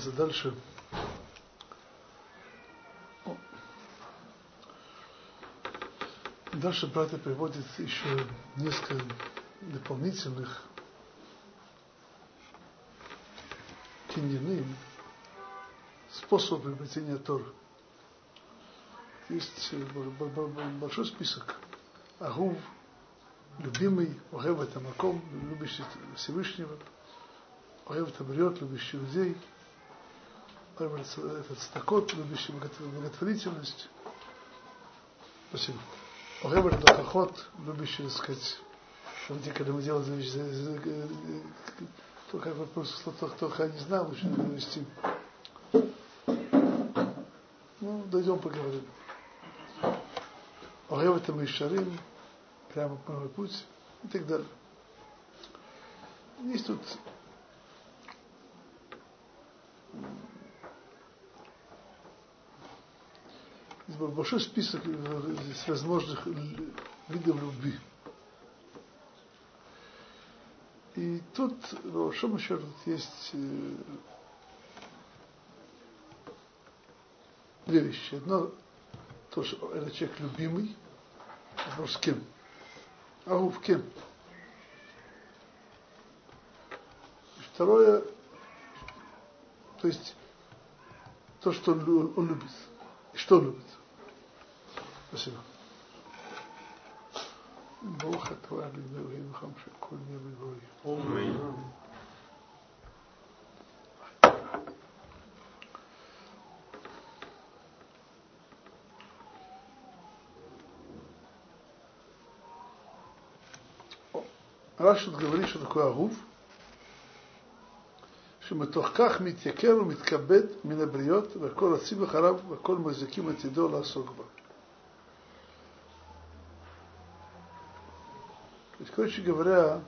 двигаться дальше. Дальше братья приводит еще несколько дополнительных киньяным способов приобретения Тор. Есть большой список. Агув, любимый, Огев это Маком, любящий Всевышнего, Огев это Бриот, любящий людей, Огев это Стакот, любящий благотворительность. Спасибо. Это Лахохот, любящий, так сказать, помните, когда мы делали вещи, кто как вопрос, кто, кто не знал, лучше не довести. Ну, дойдем поговорим. Огев это Мишарим, прямо прямой путь и так далее. Есть тут большой список возможных видов любви. И тут, в большом счету, есть две вещи. Одно, то, что этот человек любимый, вопрос с кем? А в кем? И второе, то есть то, что он любит. И что он любит. בסדר. ברוך אתה אבינו אלוהים חם של כל ימי גוי. רש התגברי של כה אהוב, שמתוך כך מתייקר ומתכבד מן הבריות, וכל רצים אחריו, וכל מזיקים עתידו לעסוק בה. Есть, короче говоря,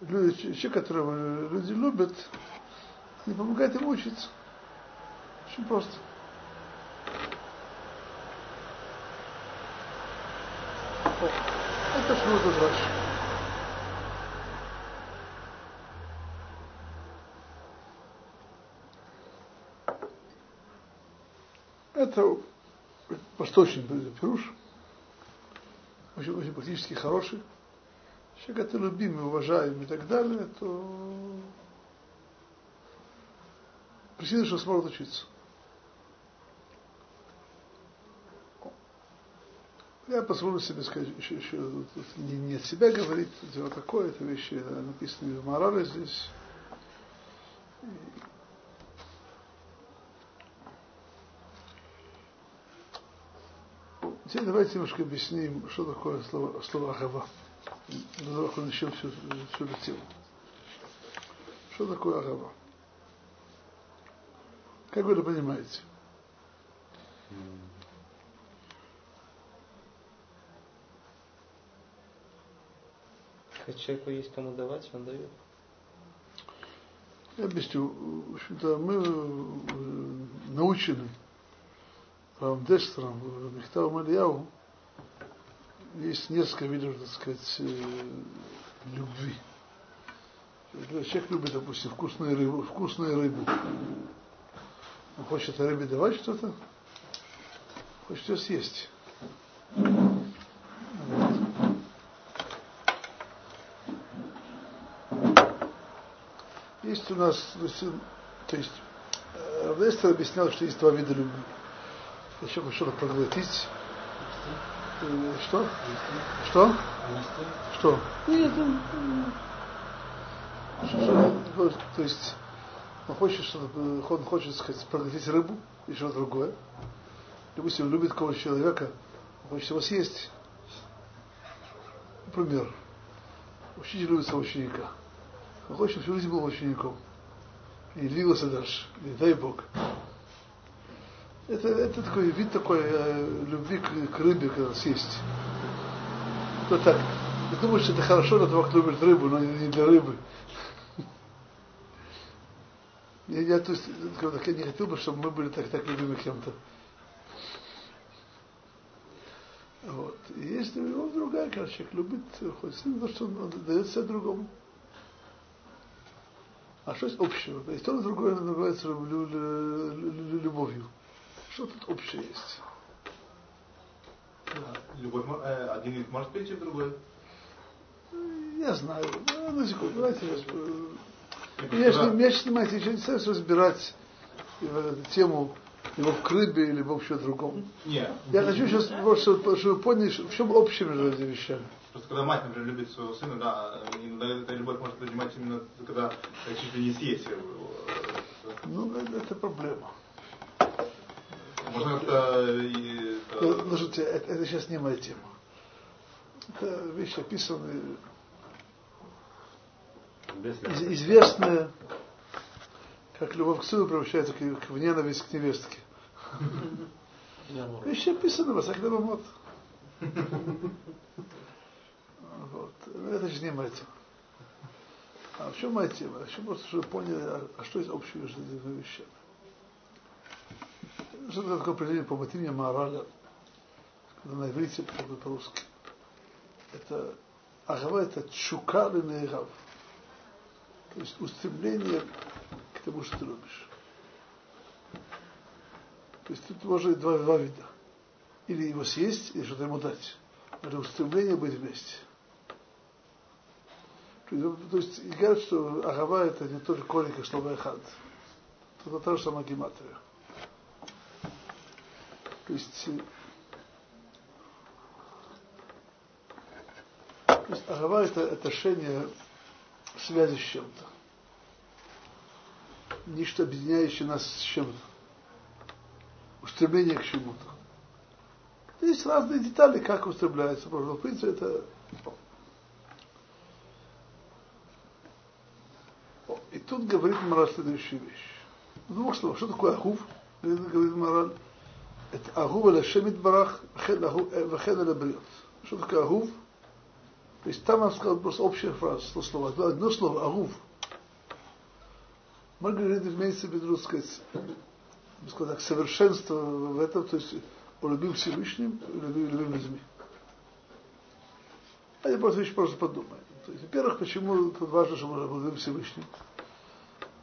люди, человек, которого люди любят, они помогают ему учиться. Очень просто. Это что тут дальше. Это восточный пируш, очень, очень практически хороший. Человек это любимый, уважаемый и так далее, то причина, что сможет учиться. Я позволю себе сказать еще, еще тут не, не от себя говорить, дело такое, это вещи написаны в морали здесь. Теперь давайте немножко объясним, что такое слово, слово агава. Начнем всю, всю эту тему. Что такое агава? Как вы это понимаете? Когда человеку есть кому давать, он дает. Я объясню. В общем-то, мы научены Равом Дештером, в Михтавом Ильяу, есть несколько видов, так сказать, любви. Человек любит, допустим, вкусную рыбу, вкусную рыбу. Он хочет рыбе давать что-то, хочет ее съесть. Есть у нас, то есть, Равдестер объяснял, что есть два вида любви. Еще что-то проглотить. Что? Что? Что? Нет, что, то есть он хочет, что-то, он хочет, сказать, проглотить рыбу или что-то другое. Допустим, любит кого-то человека, он хочет его съесть. Например, учитель любит своего ученика. Он хочет, чтобы всю жизнь был учеником. И двигался дальше. И дай Бог. Это, это такой вид такой э, любви к, к рыбе, когда съесть. То так. Я думаю, что это хорошо для того, кто любит рыбу, но не для рыбы. Я, я, то есть, я не хотел бы, чтобы мы были так, так любимы кем-то. Вот. И есть его другая, когда человек любит, хочет то, что он дает себя другому. А что есть общего? Есть то, другое называется любовью. Что тут общее есть? Да. Любовь, э, один вид может перейти в другой? Я знаю. Ну, секунду, давайте. Я, да. меня сейчас снимаете, я не собираюсь разбирать эту тему либо в рыбе, либо в чем другом. Нет. Я хочу сейчас, чтобы, чтобы вы поняли, в чем общее между этими вещами. Просто когда мать, например, любит своего сына, да, иногда эта любовь может принимать именно когда чуть ли не съесть его. Ну, это, это проблема. Можно как-то... Ну, слушайте, это, это сейчас не моя тема. Это вещи описанные известная, как любовь к сыну превращается к, в ненависть к невестке. Вещи описаны в Асакдабамот. Вот. Это же не моя тема. А в чем моя тема? Еще просто, чтобы поняли, а, а что есть общее между этими вещами. Что это такое определение по матине Маораля, когда на иврите по-русски. Это Агава это чука или то есть устремление к тому, что ты любишь. То есть тут быть два, два вида. Или его съесть, или что-то ему дать. Это устремление быть вместе. То есть, и говорят, что Агава это не только корень, как Эхад. Это та же самая гематрия. То есть, то есть Агава это отношение связи с чем-то. Нечто, объединяющее нас с чем-то. Устремление к чему-то. Есть разные детали, как устремляется. Но, в принципе, это... И тут говорит Мораль следующую вещь. Двух словах. Что такое Ахув? Говорит Мораль. Это Ахув аля Шемит Барах, вахен аля Бриот. Что такое Ахув? То есть там он сказал просто общая фраза, сто слов. Одно слово, агув. Мы говорим, имеется в виду, сказать, сказать так, совершенство в этом, то есть он любил Всевышним, любил, любил людьми. А я просто вещь просто подумаю. То есть, во-первых, почему тут важно, чтобы мы любил Всевышним?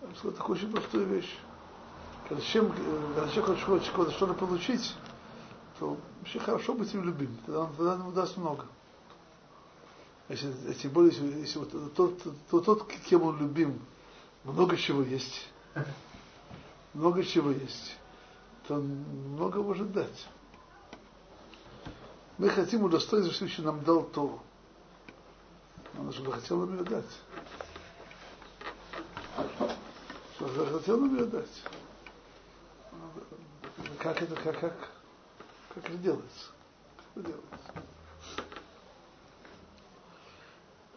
Это такая очень простая вещь. Когда, чем, когда человек хочет что-то что получить, то вообще хорошо быть им любимым. Тогда, он, тогда ему даст много. Если, тем более, если, если вот тот, тот, тот, кем он любим, много чего есть, много чего есть, то он много может дать. Мы хотим удостоить, что Всевышний нам дал то. Он же хотел нам ее дать. Же хотел нам ее дать. Как это, как, как, как это делается? Как это делается?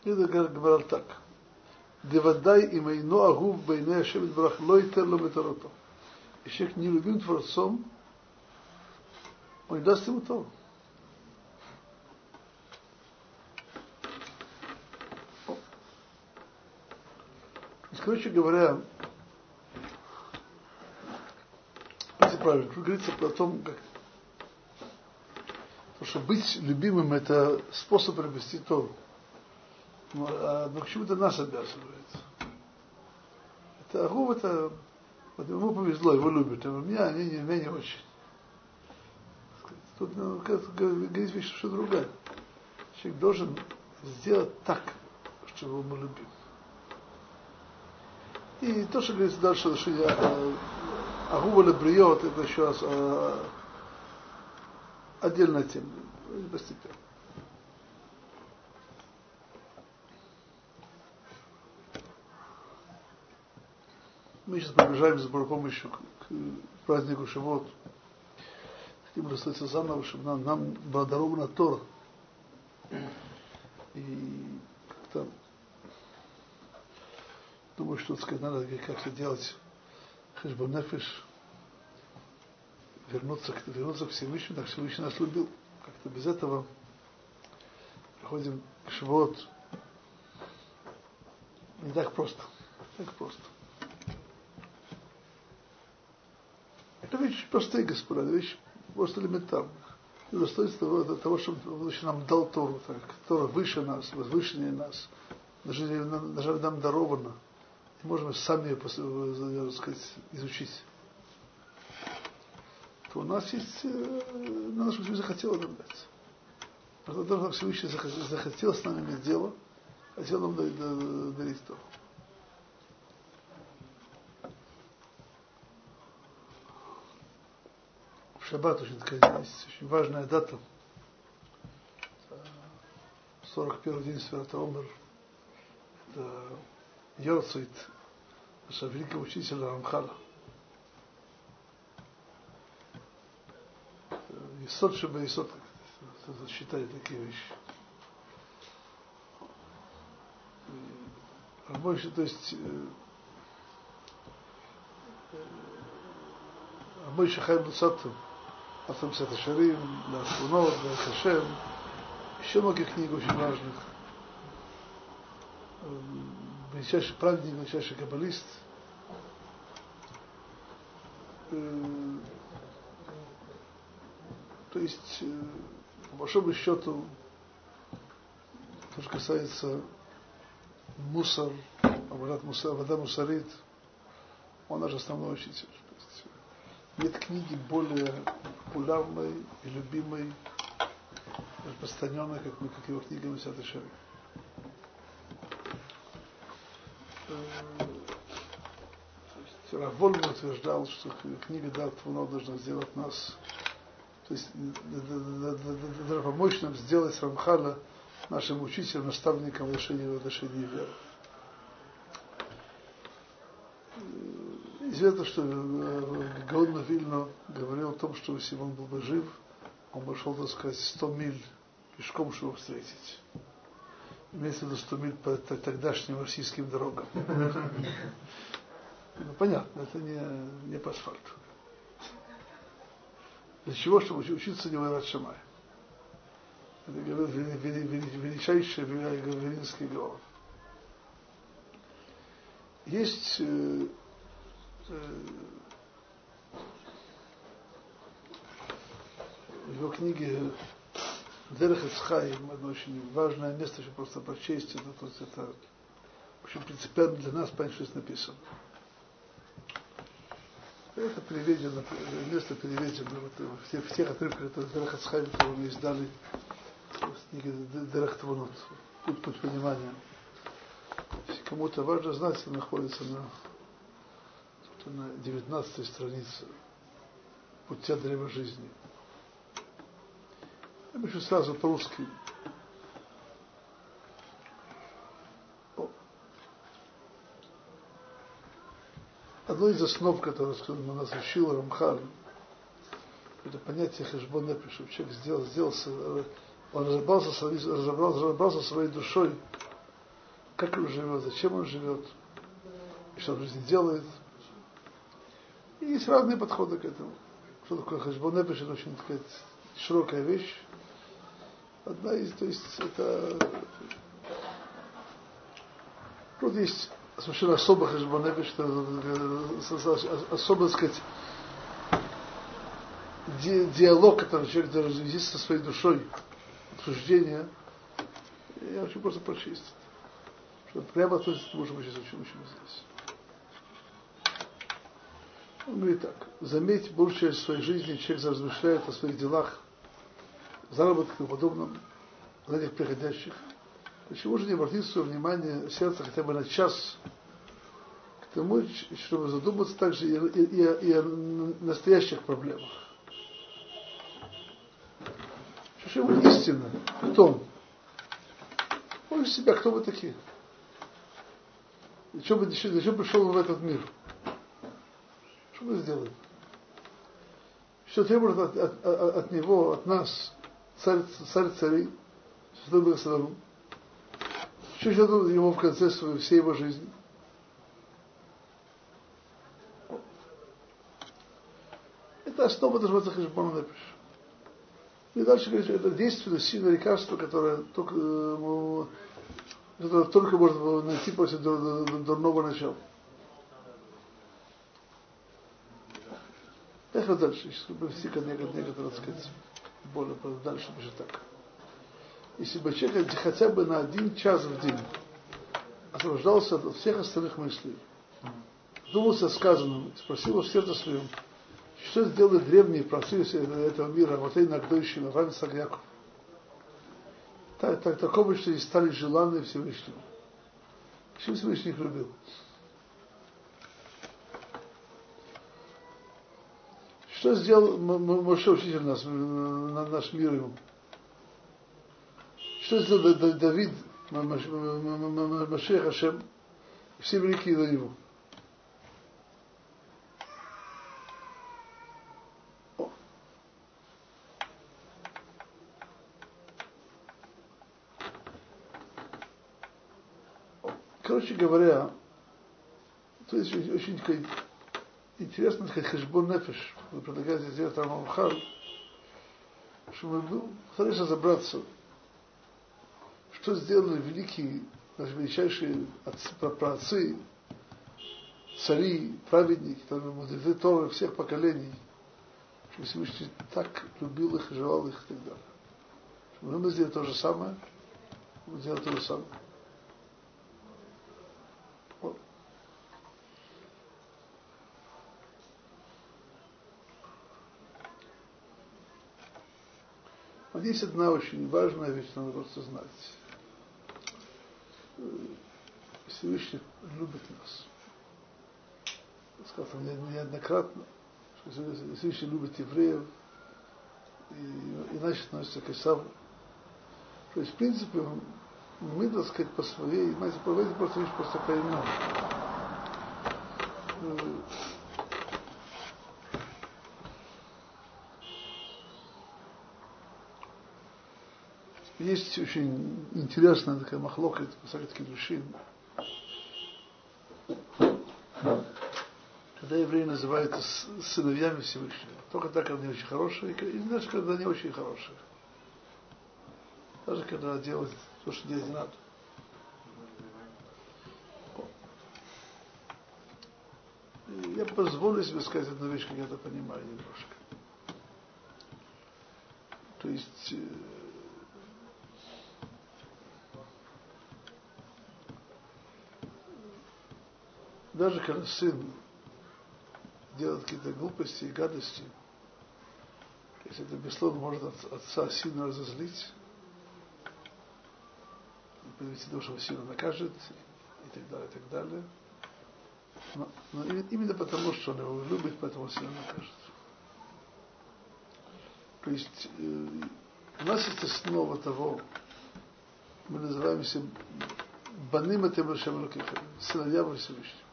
Это говорил так. Девадай им ино агув байне Ашем Барах лой терло метарото. И человек не любим Творцом, он не даст ему то. Короче говоря, правильно, тут говорится о том, как то, что быть любимым это способ приобрести Тору. Но, а, но к чему это нас обязывает? Это Агув, это вот ему повезло, его любят, а меня они не, меня не очень. Тут ну, говорит вещь что другая. Человек должен сделать так, чтобы его любил. И то, что говорится дальше, что я Агува Лебриот, это еще раз а, отдельная тема, постепенно. Мы сейчас приближаемся с помощью к, к празднику Шивот. Хотим расстаться заново, чтобы нам, нам была дарована Тора. И как-то думаю, что сказать, надо как-то делать хешбонефиш, вернуться, вернуться к Всевышнему, так Всевышний нас любил. Как-то без этого приходим к Шивот. Не так просто. Так просто. Это вещи простые, господа, вещи просто элементарные. И достоинство того, того, что он нам дал Тору, так, Тора выше нас, возвышеннее нас, даже, даже нам даровано. Можем сами ее, так сказать, изучить. То у нас есть, э, на нашем Всевышний захотел нам дать. Потому что Всевышний захотел с нами иметь дело, хотел нам дарить Тору. Шаббат очень такая есть очень важная дата. 41 день Святого Омер. Это Йорцит, нашего великого учителя Рамхала. Исот Шаба Исот, считает такие вещи. Больше, то есть Мойша Хайм Лусату, Атом Сета Шарим, да, Шунот, да, Хашем, еще многих книг очень важных. Величайший праведник, величайший каббалист. То есть, по большому счету, то, что касается мусор, вода мусорит, он наш основной учитель. Нет книги более популярной и любимой, распространенной, как, мы, как его книга Масята Шари. Равольм утверждал, что книга Дат Твуно должна сделать нас, то есть помочь нам сделать Рамхала нашим учителем, наставником в отношении, в отношении веры. Известно, что э, Гаон Вильно говорил о том, что если он был бы жив, он бы шел, так сказать, 100 миль пешком, чтобы встретить. Имеется в виду 100 миль по тогдашним российским дорогам. Ну, понятно, это не, не по асфальту. Для чего? Чтобы учиться не воевать Шамай. Это говорит величайший Велинский Гаон. Есть э, в его книге Ицхайм, одно очень важное место, чтобы просто прочесть, это, то есть это очень принципиально для нас понять, что здесь написано. Это переведено, место переведено вот, в, тех, в тех отрывках, которые Дерех Ицхайм, которые мы издали в книге Дерех Твунут, путь, путь понимания. Если кому-то важно знать, что находится на на 19 странице путя древа жизни. Я пишу сразу по-русски. Одно из основ, которое на нас учил Рамхаль, это понятие хешбон напишу. Человек сделал, сделался, он разобрался, разобрался, разобрался своей душой, как он живет, зачем он живет, и что он в жизни делает – и есть разные подходы к этому. Что такое хашбон это очень, так сказать, широкая вещь. Одна из, то есть, это... Тут есть совершенно особо хашбон особо, так сказать, ди, диалог, который человек должен вести со своей душой, обсуждение. Я хочу просто прочесть. Что прямо относится к тому, что мы сейчас учим, учим здесь. Он говорит так, заметь, большую часть своей жизни человек размышляет о своих делах, заработках и подобном, на этих приходящих. Почему же не обратить свое внимание сердце хотя бы на час к тому, чтобы задуматься также и, и, и, и о настоящих проблемах? Его истина? Кто он? Он себя, кто вы такие? Для чего пришел в этот мир? Что мы сделаем? Что требует от, от, от, от него, от нас, царь, царь царей, Святой Благословен, что ждет его в конце своей, всей его жизни? Это основа называется Хешбон Непиш. И дальше говорит, это действие, сильное лекарство, которое только, э, которое только можно найти после дурного начала. Поехали дальше, чтобы привести к некоторым, так сказать, более дальше, даже так. Если бы человек хотя бы на один час в день освобождался от всех остальных мыслей, думался сказанным, спросил в сердце своем, что сделали древние праотцы этого мира, вот и нагдойщина, Ран Сагьяков. Так, так, такого, что и стали желанны Всевышнему. Чем Всевышний их любил? Что сделал Моше учитель нас, на наш мир ему? Что сделал Давид, Машех Хашем, все великие до него? Короче говоря, то есть очень интересно, сказать, хэшбон нефиш, вы предлагаете сделать там Амхар, чтобы мы постарались разобраться, что сделали великие, наши величайшие праотцы, цари, праведники, там, мудрецы Торы всех поколений, чтобы Всевышний так любил их, желал их и так далее. Чтобы мы сделали то же самое, мы сделали то же самое. есть одна очень важная вещь, надо просто знать. Всевышний любит нас. Сказал там неоднократно, что Всевышний любит евреев, и иначе относится к Исаву. То есть, в принципе, мы, так сказать, по своей, знаете, просто вещь просто поймем. Есть очень интересная такая махлока, это Масахат Кедушин. Когда евреи называются сыновьями Всевышнего. Только так, они очень хорошие, и даже когда они очень хорошие. Даже когда делают то, что делать не надо. Я позволю себе сказать одну вещь, как я это понимаю немножко. То есть даже когда сын делает какие-то глупости и гадости, если это безусловно может от, отца сильно разозлить, привести того, что сильно накажет и так далее, и так далее. Но, но именно потому, что он его любит, поэтому сильно накажет. То есть э, у нас есть основа того, мы называемся Баним это сыновья Всевышнего.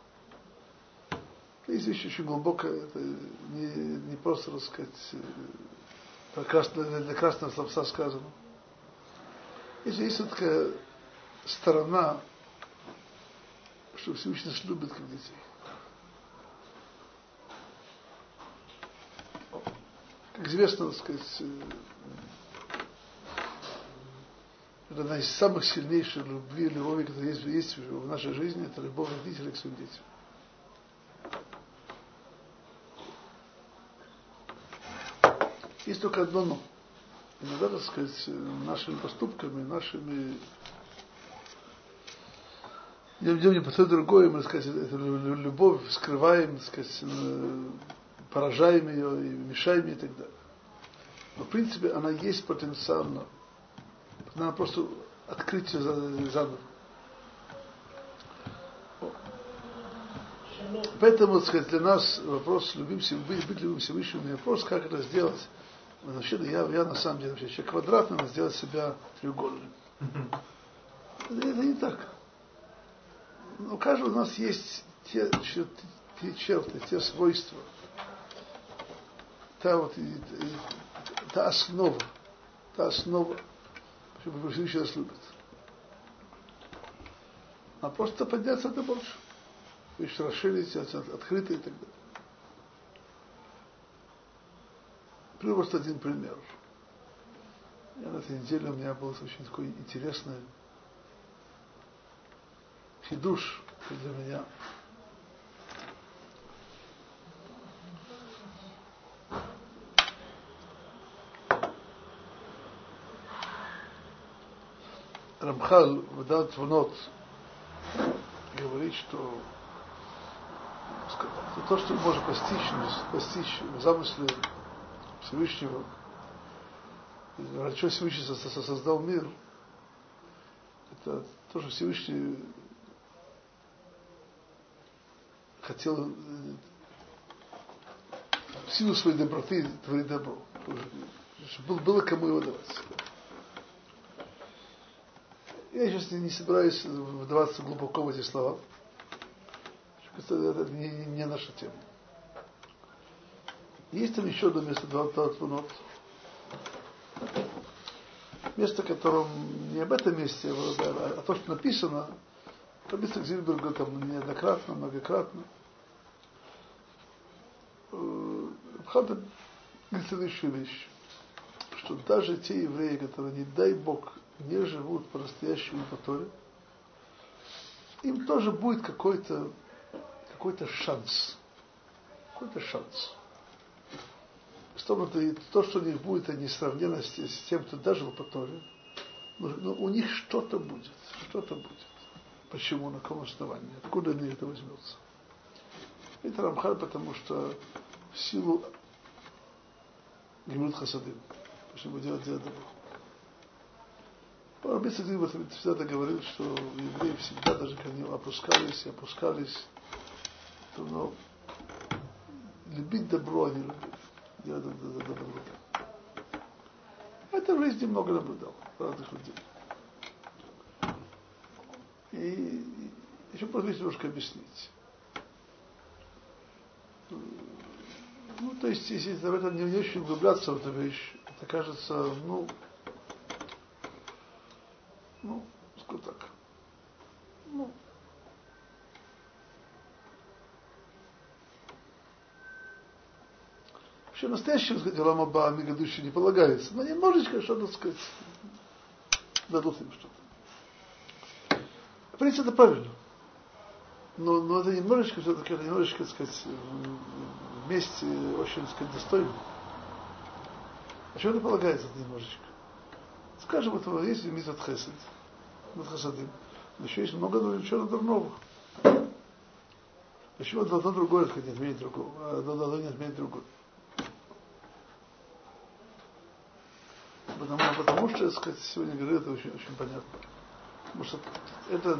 Есть вещь очень глубокая, это не, не просто, так сказать, про красное, для красного словца сказано. Есть, есть такая сторона, что Всевышний нас любит как детей. Как известно, так сказать, это одна из самых сильнейших любви, любови, которые есть, есть в нашей жизни, это любовь родителей к своим детям. Есть только одно но. Иногда, так сказать, нашими поступками, нашими идем не по то другое, мы, так сказать, эту любовь скрываем, так сказать, э, поражаем ее и мешаем ей и так далее. Но, в принципе, она есть потенциально. Надо просто открыть ее заново. Поэтому, так сказать, для нас вопрос любим, быть, быть любим Всевышним, вопрос, как это сделать вообще, я, я на самом деле вообще человек квадратный, сделать себя треугольным. Это, это не так. У каждого из нас есть те, те черты, те свойства, та вот и, и, та основа, та основа, почему Всевышний нас любит. А просто подняться это больше. Еще расширить, открытый и так далее. Просто один пример. Я на этой неделе у меня был очень такой интересный хидуш для меня. Рамхал в Дат Твунот говорит, что то, что можно постичь, постичь в замысле Всевышнего, ради чего Всевышний создал мир, это то, что Всевышний хотел в э, силу своей доброты творить добро. Чтобы было кому его давать. Я сейчас не собираюсь вдаваться глубоко в эти слова. Это не наша тема. Есть там еще одно место, два Твунот. Место, котором не об этом месте, а, а то, что написано, то место Зильберга там неоднократно, многократно. Хада говорит следующую вещь, что даже те евреи, которые, не дай Бог, не живут по-настоящему по Торе, им тоже будет какой-то какой-то шанс. Какой-то шанс. Что то, что у них будет, а несравненно с, тем, кто даже по Торе, но, но у них что-то будет. Что-то будет. Почему? На каком основании? Откуда они это возьмется? Это Рамхаль, потому что в силу Гимрут Хасадим, чтобы делать делать добро. Рабин всегда говорил, что евреи всегда, даже когда они опускались и опускались, то, но любить добро они любят, делать добро. Это в жизни много наблюдал, разных людей. И еще просто немножко объяснить. Ну, то есть, если в этом не очень углубляться в эту вещь, это кажется, ну, ну, скажу так, ну, вообще настоящим, сказать, Ламаба, Мегадущий не полагается, но немножечко что-то, сказать, дадут им что-то. В принципе, это правильно. Но, но это немножечко, все-таки, немножечко, так сказать, вместе очень, так сказать, достойно. А что это полагается немножечко? Скажем, это есть митат хесед, хасадим. Но еще есть много чего дурного. Почему одно другое хоть не отменить другого, одно не отменить другое? Потому, что, так сказать, сегодня говорю, это очень, очень понятно. Потому что это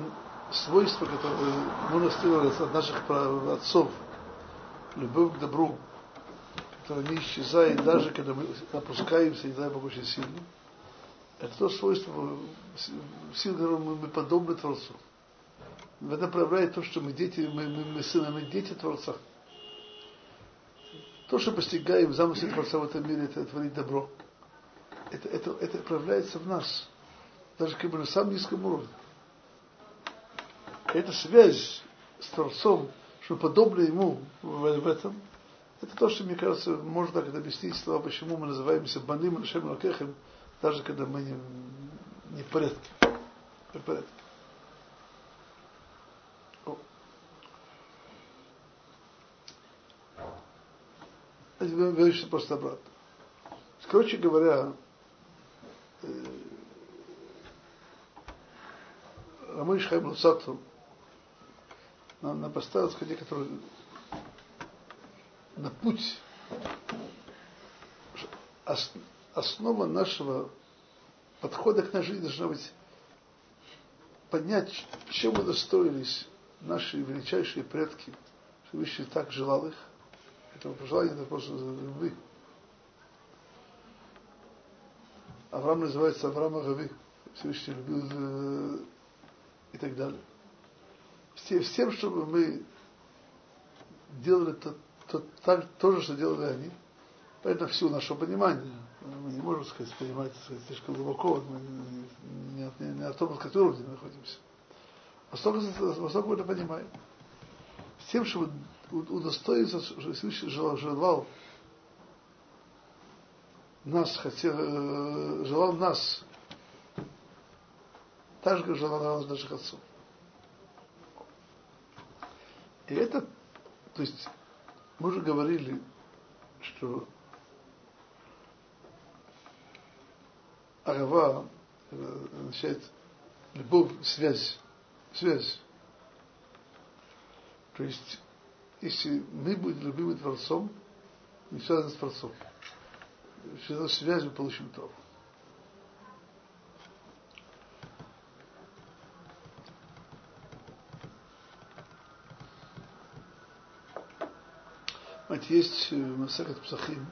свойство, которое мы настроили от наших отцов, любовь к добру, которая не исчезает даже когда мы опускаемся, и дай Бог очень сильно, это то свойство, сил которому мы подобны Творцу. В этом проявляет то, что мы дети, мы, мы, мы сыны, мы дети Творца. То, что постигаем в замысле Творца в этом мире, это творить добро. Это, это, это проявляется в нас. Даже как бы на самом низком уровне. Эта связь с Творцом, что подобно ему в, в этом, это то, что, мне кажется, можно так объяснить слова, почему мы называемся Баним Рашем Лакехем, даже когда мы не, не в порядке. Не в порядке. Веришься просто обратно. Короче говоря, Рамыш Хайм нам, нам поставил сходи, который на путь основа нашего подхода к нашей жизни должна быть понять, чем удостоились наши величайшие предки, Всевышний так желал их. Это пожелание это просто любви. Авраам называется Авраам Агави. Всевышний любил э, и так далее. Все, всем, чтобы мы делали то, то, так, то же, что делали они. Поэтому всю наше понимание. Мы не можем сказать, понимать сказать, слишком глубоко, мы не, не, не, о том, в каком уровне находимся. Восток, Восток мы это понимаем. С тем, чтобы удостоиться, что Всевышний желал, желал нас, хотел, э, желал нас, так же, как желал нас наших отцов. И это, то есть, мы уже говорили, что Арава э, означает любовь, связь, связь. То есть, если мы будем любимым Творцом, не связаны с Творцом. Через связь мы получим то. Знаете, есть Масакат Псахим,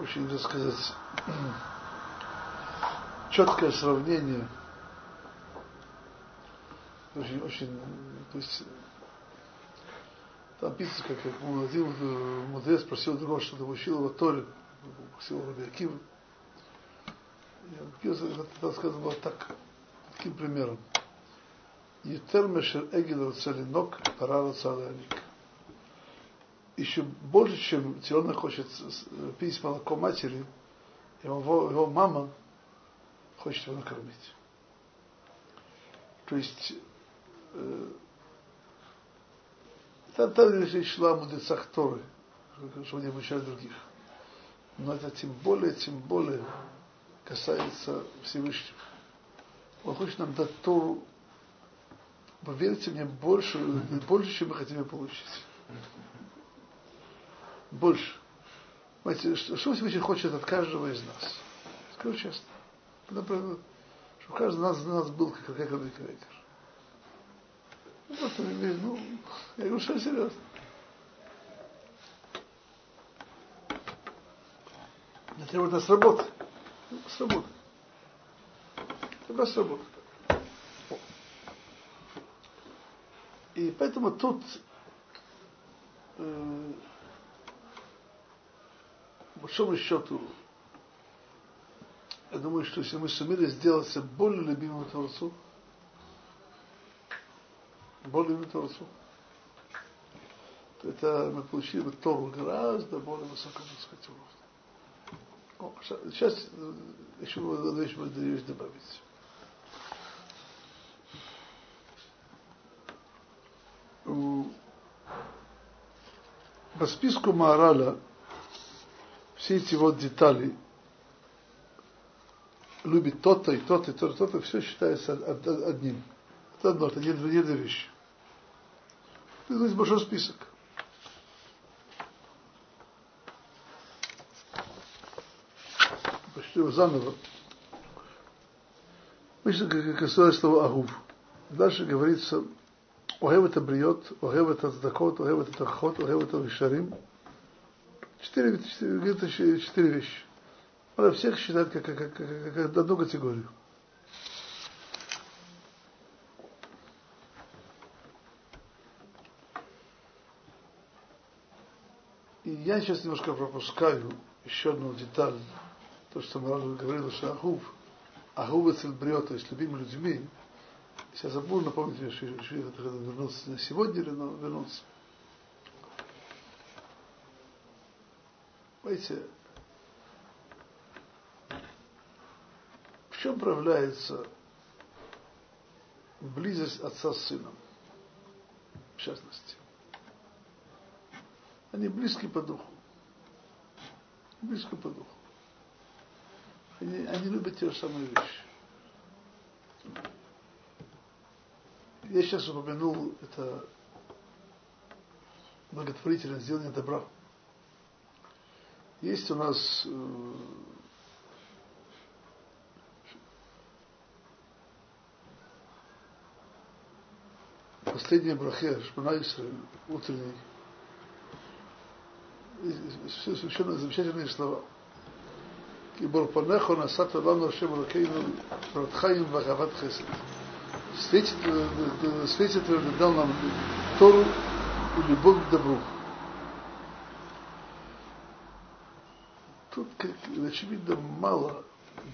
очень, так сказать, четкое сравнение, очень, очень, то есть, там пишется, как, один мудрец спросил другого, что-то учил его Торе, спросил Раби Акива. И это сказано было так, таким примером. Ютер мешер эгел рацалинок, пара рацаланик еще больше, чем теленок хочет пить молоко матери, его, его мама хочет его накормить. То есть, э, там, речь шла о мудрецах Торы, чтобы не обучать других. Но это тем более, тем более касается Всевышнего. Он хочет нам дать Тору, поверьте мне, больше, больше, чем мы хотим получить больше. Понимаете, что, что Всевышний хочет от каждого из нас? Скажу честно. Чтобы каждый из нас, нас был как, как Ну, просто, ну, я говорю, что серьезно. Это требует нас работы. Ну, с работы. Треба с работы. И поэтому тут э, большому счету, я думаю, что если мы сумели сделаться более любимым Творцу, более любимым Творцу, то это мы получили Тору гораздо более высоком, так сказать, уровне. Сейчас еще одну вещь вещь добавить. По списку Маораля все эти вот детали, любит то-то и то-то и то-то, то-то, все считается одним. Это одно, это не две вещи. Это есть большой список. Почти его заново. Как касается слова Агув. Дальше говорится, Огев это бриот, Огев это цдакот, Огев это тахот, Огев это вишарим. Четыре, где-то четыре вещи. Она всех считает как, как, как, как одну категорию. Я сейчас немножко пропускаю еще одну деталь. То, что мы говорили, что Ахув, Ахув это бриот, то есть любимыми людьми. Сейчас забыл напомнить, что я вернулся на сегодня или вернулся. Понимаете, в чем проявляется близость отца с сыном, в частности? Они близки по духу. Близки по духу. Они, они любят те же самые вещи. Я сейчас упомянул это благотворительное сделание добра. Есть у нас э, последняя брахе, Шманайсра, утренний, совершенно замечательные слова. И на насат лану Ашем Ракейну Радхаим Вахават Хесед. Светит, э, э, э, светит, дал нам Тору и любовь к добру. Тут, как очевидно, мало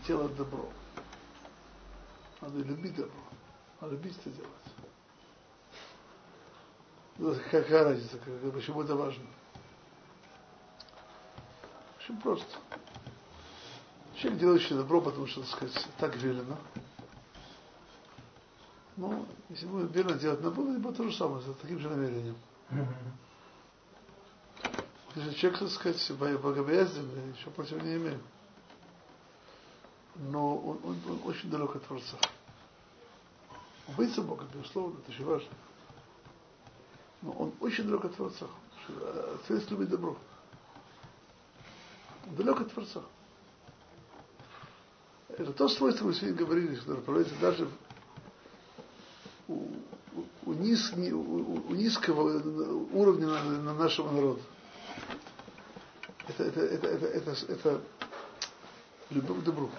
делать добро. Надо любить добро. А любить это делать. Какая разница, почему это важно? Очень просто. Человек, делающий добро, потому что, так сказать, так велено. Ну, если будет верно делать на Бога, будет то же самое, с таким же намерением. Если человек, так сказать, богобоязненный, еще против не имею. Но он, он, он очень далек от Творца. Он боится Бога, безусловно, это очень важно. Но он очень далек от Творца. Творец любит добро. Далек от Творца. Это то свойство, мы сегодня говорили, что проявляется даже у, у, низ, у, у низкого уровня на, на нашего народа. Это, это, это, это, это, это любовь к добру.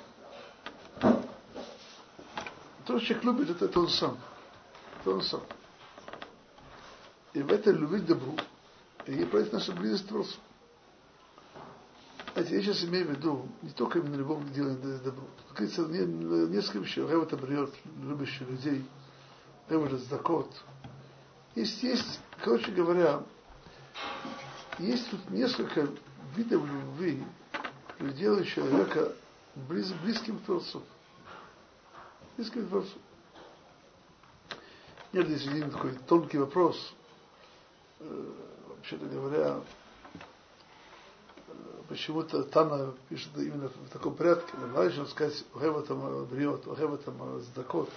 То, что человек любит, это, это он сам. Это он сам. И в этой любви к добру и проявляется наша близость к Творцу. Знаете, я сейчас имею в виду не только именно любовь к делу добру. Как говорится, несколько вещей. Рэв это бьет, любящих людей. Рэв это закот. Есть, есть, короче говоря, есть тут несколько видов любви, делающих человека близ, близким к Творцу. Близким к Творцу. Нет, здесь один такой тонкий вопрос. Э, вообще-то говоря, почему-то Тана пишет именно в таком порядке. Дальше сказать, Охева там бриот, Охева там сдакот.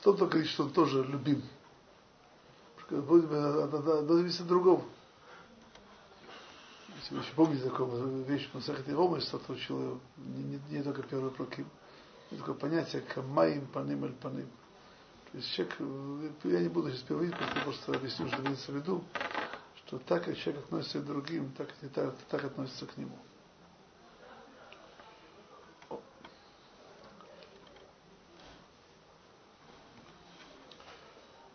Кто-то говорит, что он тоже любим. Надо зависит от другого. Если вы еще помните такую вещь, Масахат Ивома, что учил не, не, не только первый проким. Такое понятие камаим паним аль паним. То есть человек, я не буду сейчас переводить, просто, просто объясню, что имеется в виду что так как человек относится к другим, так и так, так относится к нему.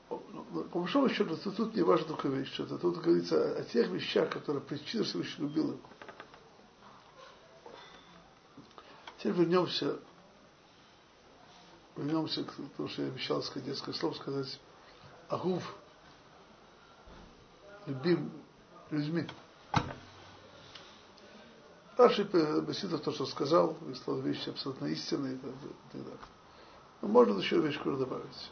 По большому счету, тут, тут не важно только вещь, что тут говорится о, о тех вещах, которые причина Всевышний любил его. Теперь вернемся, вернемся к тому, что я обещал сказать несколько слов, сказать Агув, любим людьми. Раши Баситов то, что сказал, выслал вещи абсолютно истинные и так, далее. Но можно еще вещь добавить.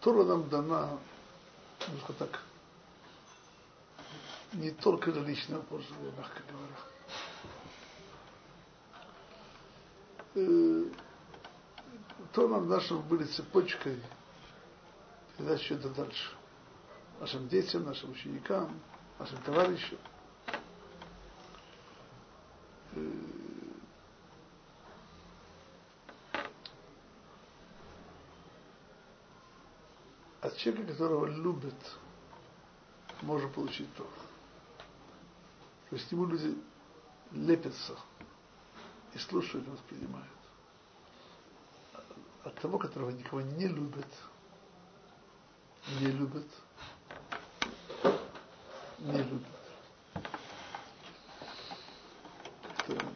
Тора нам дана, немножко так, не только для личного пользования, мягко говоря. Э, то нам нашим были цепочкой передачи это дальше. Нашим детям, нашим ученикам, нашим товарищам. Э, от человека, которого любят, можно получить то. То есть ему люди лепятся и слушают и воспринимают. От того, которого никого не любят, не любят, не любят.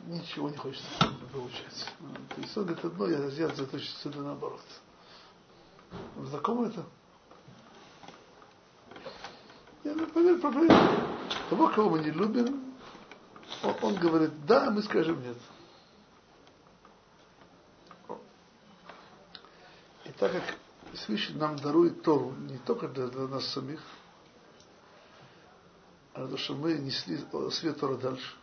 Ничего не хочется получать. То есть он говорит одно, я, я заточусь сюда наоборот. Знакомо это? Я, например, проверю. Того, кого мы не любим, он, он говорит, да, мы скажем нет. И так как Всевышний нам дарует Тору не только для, для нас самих, а для того, что мы несли свет Тора дальше.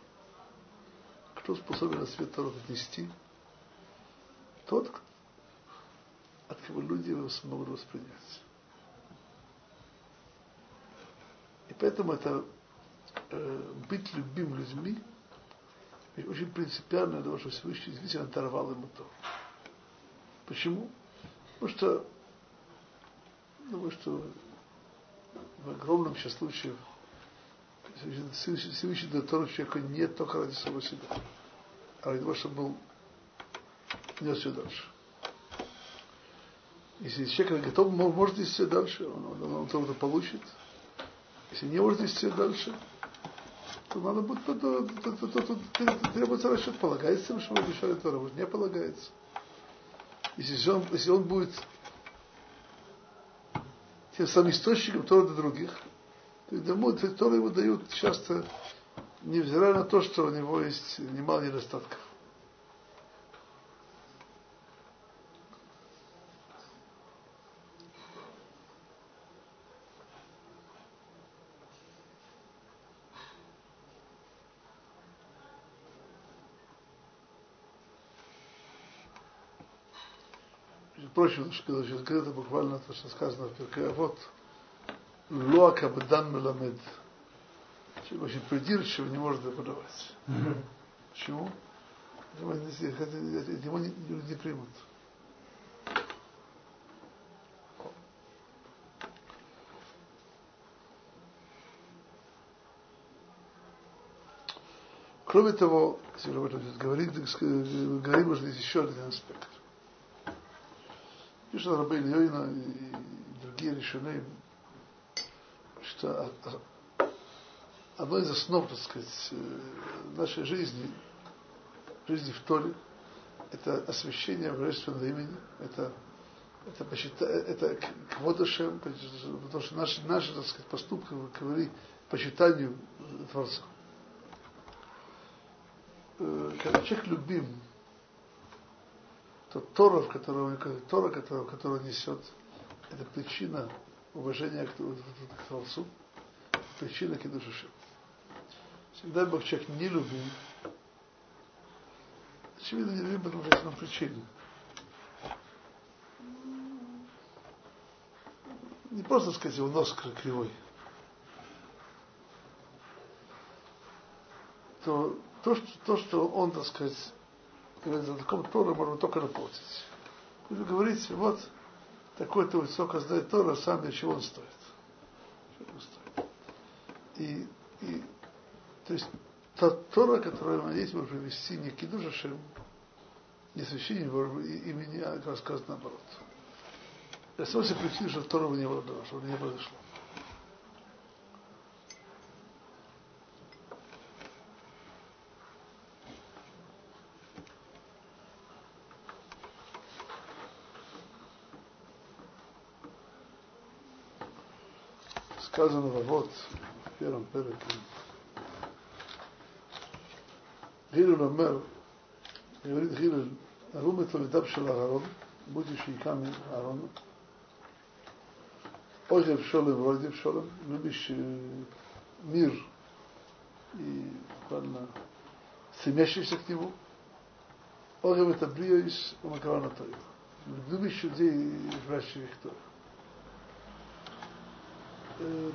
Кто способен свет Тора отнести? Тот, от кого люди его смогут воспринять. И поэтому это э, быть любим людьми очень принципиально для того, чтобы Всевышний действительно даровал ему то. Почему? Потому что, думаю, что в огромном числе случаев Всевышний дает Тору человеку не только ради самого себя, а ради того, чтобы был нес ее дальше. Если человек готов, может нести дальше, он, он, он, он это получит. Если не может нести дальше, то надо будет, то, то, то, то, то, то, требуется расчет, полагается, что мы обещали Тора, может не полагается. Если он, если он будет тем самым источником Тора для других, то ему, Тора ему дают часто, невзирая на то, что у него есть немало недостатков. Впрочем, сейчас это буквально то, что сказано в Перке, вот Лоака Бадан Меламед. Человек очень придирчиво не может преподавать. Почему? Его не, не примут. Кроме того, если об этом говорить, говорим, может, есть еще один аспект. Пишет Рабейн Йойна и другие решения, что одно из основ, так сказать, нашей жизни, жизни в Торе, это освящение божественного имени, это это, это к водошем, потому что наши, наши так сказать, поступки говорили почитанию Творца. Когда человек любим, то Тора, которого, Тора, которого, которого несет, это причина уважения к, к Творцу, причина к Душиши. Всегда Бог человек не любим, очевидно, не любим, потому что есть причина. Не просто сказать, его нос кривой. То, то, что, то, что он, так сказать, такого Тора можно только наплатить. Вы говорите, вот такой-то высоко знает Тора, сам для чего он стоит. И, и то есть та Тора, которую мы надеемся может привести не Кидушашем, не священие имени, а как сказать наоборот. Я себе причина, что Тора не было, чтобы не произошло. מרכז הלבבות, ירם פרק. כן. הלל אומר, יוריד הילול, ארום את תלמידיו של אהרון, מוטי שהיכה אהרון, אויב שולם ואויב שולם, ממש מיר, סמשים שכתיבו, אויב את הבריאו יש ומקרן התויר. מדובי שזה יפרש שיכתוב.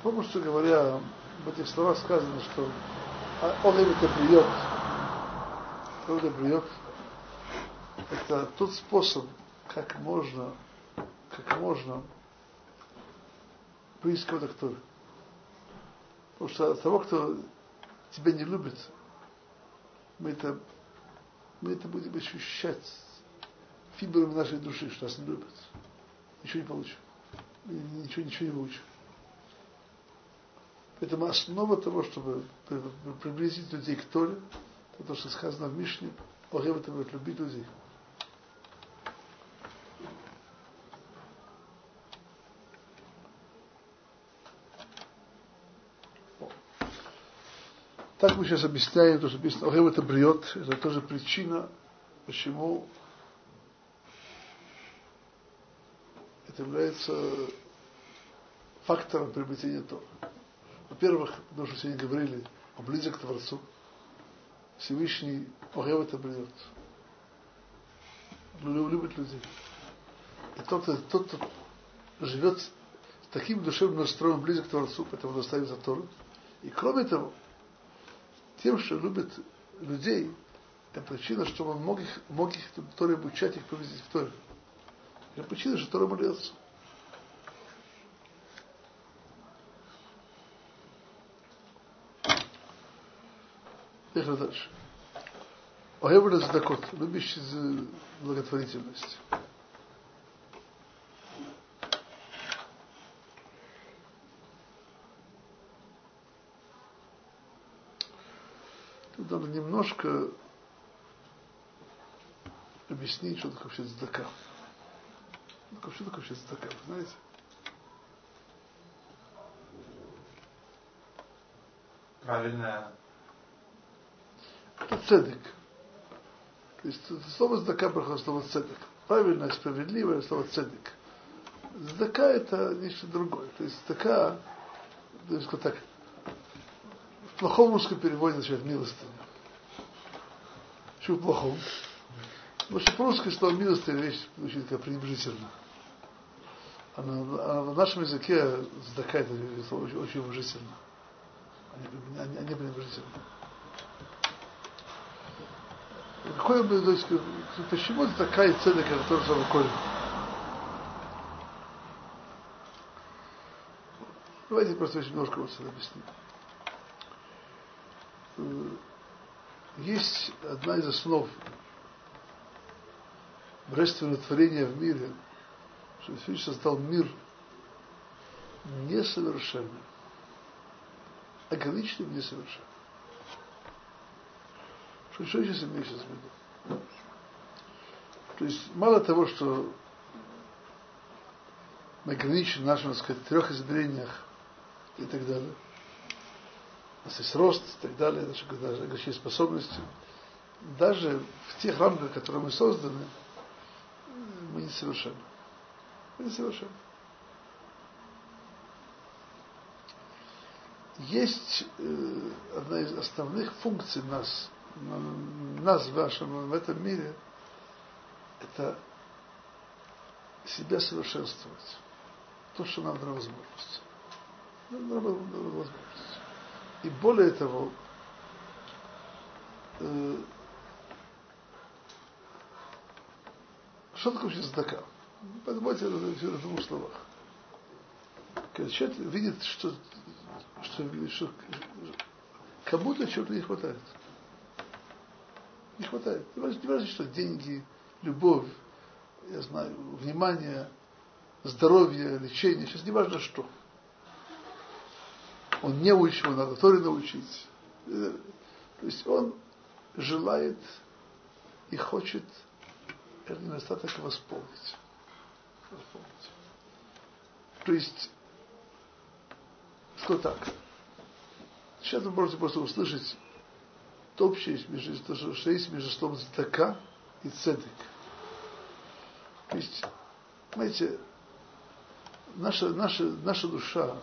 Попросту говоря, в этих словах сказано, что он это приет. Это приет. Это тот способ, как можно, как можно близко к Торе. Потому что того, кто тебя не любит, мы это, мы это будем ощущать фибрами нашей души, что нас не любят. Ничего не получим. Ничего, ничего не выучим. Поэтому основа того, чтобы приблизить людей к Торе, это то, что сказано в Мишне, Огев это будет любить людей. Так мы сейчас объясняем, то, что написано, Огев это бриет, это тоже причина, почему это является фактором приобретения Тора. Во-первых, потому что сегодня говорили о близок к Творцу. Всевышний Огев это придет. Любит людей. И тот, тот, кто живет с таким душевным настроем близок к Творцу, поэтому он оставит Тору. И кроме того, тем, что любит людей, это причина, чтобы он мог их, мог их Торе обучать, их повезти к Торе. Это причина, что Тора молится. Поехали дальше. Огевр Задакот, любящий благотворительность. Тут надо немножко объяснить, что такое вообще здака. Что такое вообще здака, знаете? Правильная. Цедек. То есть слово здака проходит слово цедек. Правильное, справедливое слово цедек. Здака это нечто другое. То есть здака, то есть так, в плохом русском переводе означает милостыня. Почему в плохом? Потому что по-русски слово милостыня вещь звучит как пренебрежительно. А на, а на нашем языке здака это очень, очень уважительно. А не, а не. Какое бы, то есть, почему такая цель, которая рукой? Давайте просто еще немножко вот это объясним. Есть одна из основ божественного творения в мире, что Всевышний создал мир несовершенным, ограниченным несовершенным. Что еще сейчас в виду? То есть мало того, что мы ограничены в нашем, так сказать, трех измерениях и так далее, у нас есть рост и так далее, наши, ограниченные способности, даже в тех рамках, которые мы созданы, мы не совершенны. Мы не совершенны. Есть э, одна из основных функций нас, нас в, нашем, в этом мире, это себя совершенствовать. То, что нам дано возможность. Нам дано возможность. И более того, э, что такое вообще здака? Подумайте в двух словах. Когда человек видит, что, что, что кому-то чего-то не хватает. Не хватает. Не важно, не важно, что деньги, любовь, я знаю, внимание, здоровье, лечение, сейчас не важно что. Он не его надо Торе научить. То есть он желает и хочет этот недостаток восполнить. восполнить. То есть, что так? Сейчас вы можете просто услышать то общее, между, то, что есть между словом «здака» и «цедек». То есть, знаете, наша, наша, наша душа,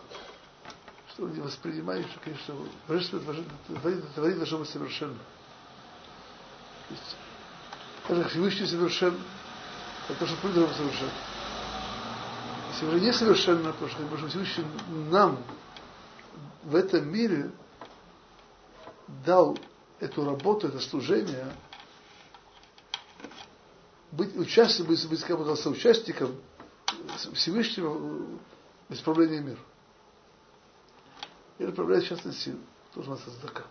что не воспринимает, что, конечно, божественное творение должно быть совершенно. То есть, даже Всевышний совершен, это то, что придумал совершен. Если уже не совершенно, то что Всевышний нам в этом мире дал эту работу, это служение, быть участником, быть, быть как бы соучастником Всевышнего в исправлении мира. И направляет в частности тоже у нас Здака.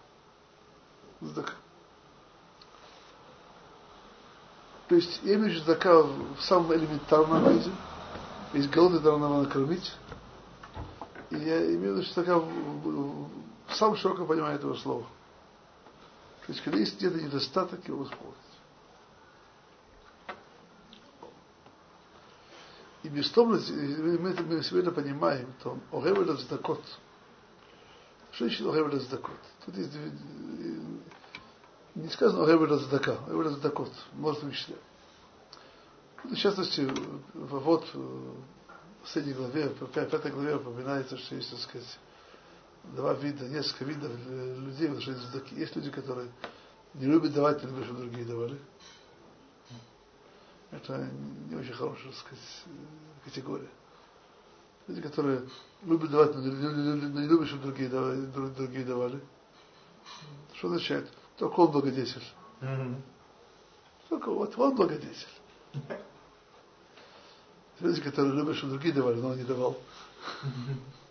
Здака. То есть я имею в виду Здака в самом элементарном виде. Есть голодный, да надо накормить. И я имею в виду, что Здака в, в, в самом широком понимании этого слова. То есть, когда есть где-то недостаток, его восполнить. И безусловно, мы, это, мы сегодня понимаем, то Оревель Здакот. Что значит Оревель Здакот? Тут есть не сказано Оревель Здака, Оревель Здакот, множественном числе. В частности, вот в последней главе, в пятой главе упоминается, что есть, так сказать, два вида, несколько видов людей, потому что есть люди, которые не любят давать, не любят, чтобы другие давали. Это не очень хорошая, так сказать, категория. Люди, которые любят давать, но не любят, чтобы другие давали. Другие давали. Что означает? Только он благодетель. Mm-hmm. Только вот он благодетель. Люди, которые любят, чтобы другие давали, но он не давал.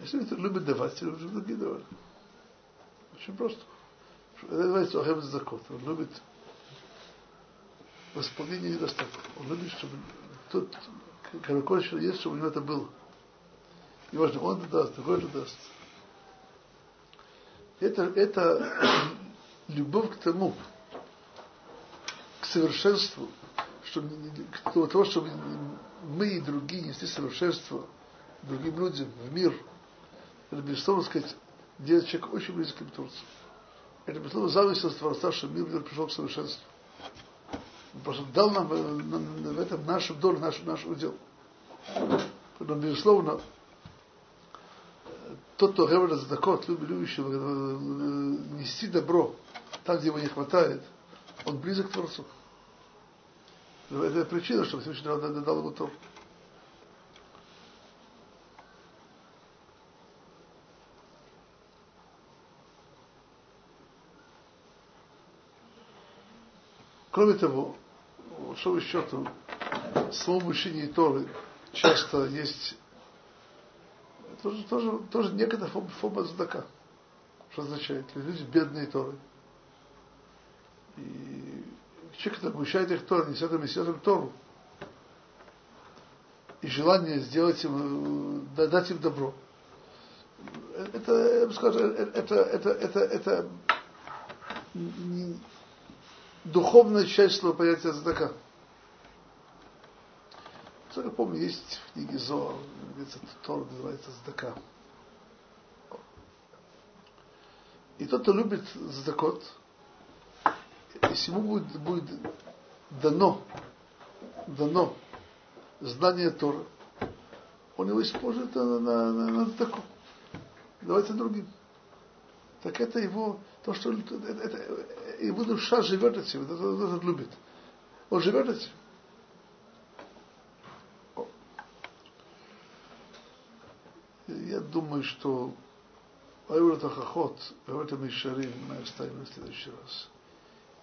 Если кто любит давать, любит, чтобы другие давали. Очень просто. Это называется Охев Закот. Он любит восполнение недостатков. Он любит, чтобы тот, какой есть, чтобы у него это было. И важно, он это даст, другой это даст. Это, это любовь к тому, к совершенству, чтобы, к того, чтобы мы и другие несли совершенство другим людям в мир. Это, безусловно, сказать, человека очень близким к Творцу. Это, безусловно, зависть от Творца, что мир пришел к совершенству. Он просто дал нам в этом нашу долю, наш, наш удел. Но, безусловно, тот, кто говорит за такот, любящего нести добро там, где его не хватает, он близок к Творцу. Это причина, что Всевышний дал ему Тору. Кроме того, большому счету, в самом учении Торы часто есть тоже, тоже, тоже некоторая форма, форма задака. Что означает? Люди бедные Торы. И человек, который обучает их Тору, несет им, несет им Тору. И желание сделать им, дать им добро. Это, я бы сказал, это, это, это, это, это духовная часть слова понятия задака. Я помню, есть в книге где Тор называется Задака. И тот, кто любит Задакот, если ему будет, будет дано, дано знание Тора, он его использует на, на, на, на Задаку. Давайте другим. Так это его, то, что это, это, его душа живет этим, это, это, это любит. Он живет этим. Я думаю, что Айура Тахахот, Айура Мишарим мы оставим на следующий раз.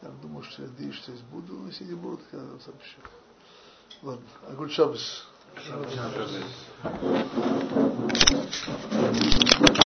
Я думаю, что я надеюсь, что здесь буду, но если не буду, то я сообщу. Ладно, Агуль Шабас.